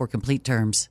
for complete terms.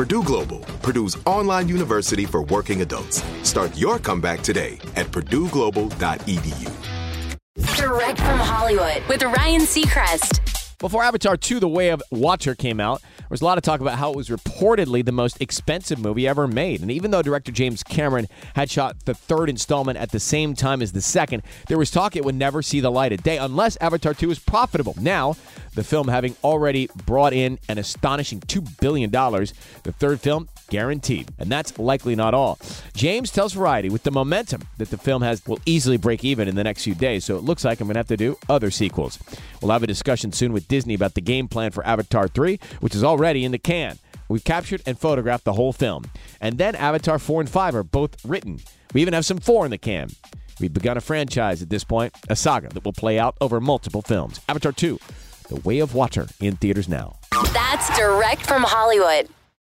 Purdue Global, Purdue's online university for working adults. Start your comeback today at purdueglobal.edu. Direct from Hollywood with Ryan Seacrest. Before Avatar 2 The Way of Water came out, there was a lot of talk about how it was reportedly the most expensive movie ever made. And even though director James Cameron had shot the third installment at the same time as the second, there was talk it would never see the light of day unless Avatar 2 is profitable. Now, the film having already brought in an astonishing $2 billion, the third film guaranteed. And that's likely not all. James tells Variety with the momentum that the film has will easily break even in the next few days, so it looks like I'm going to have to do other sequels. We'll have a discussion soon with Disney about the game plan for Avatar 3, which is already in the can. We've captured and photographed the whole film. And then Avatar 4 and 5 are both written. We even have some 4 in the can. We've begun a franchise at this point, a saga that will play out over multiple films. Avatar 2, The Way of Water, in theaters now. That's direct from Hollywood.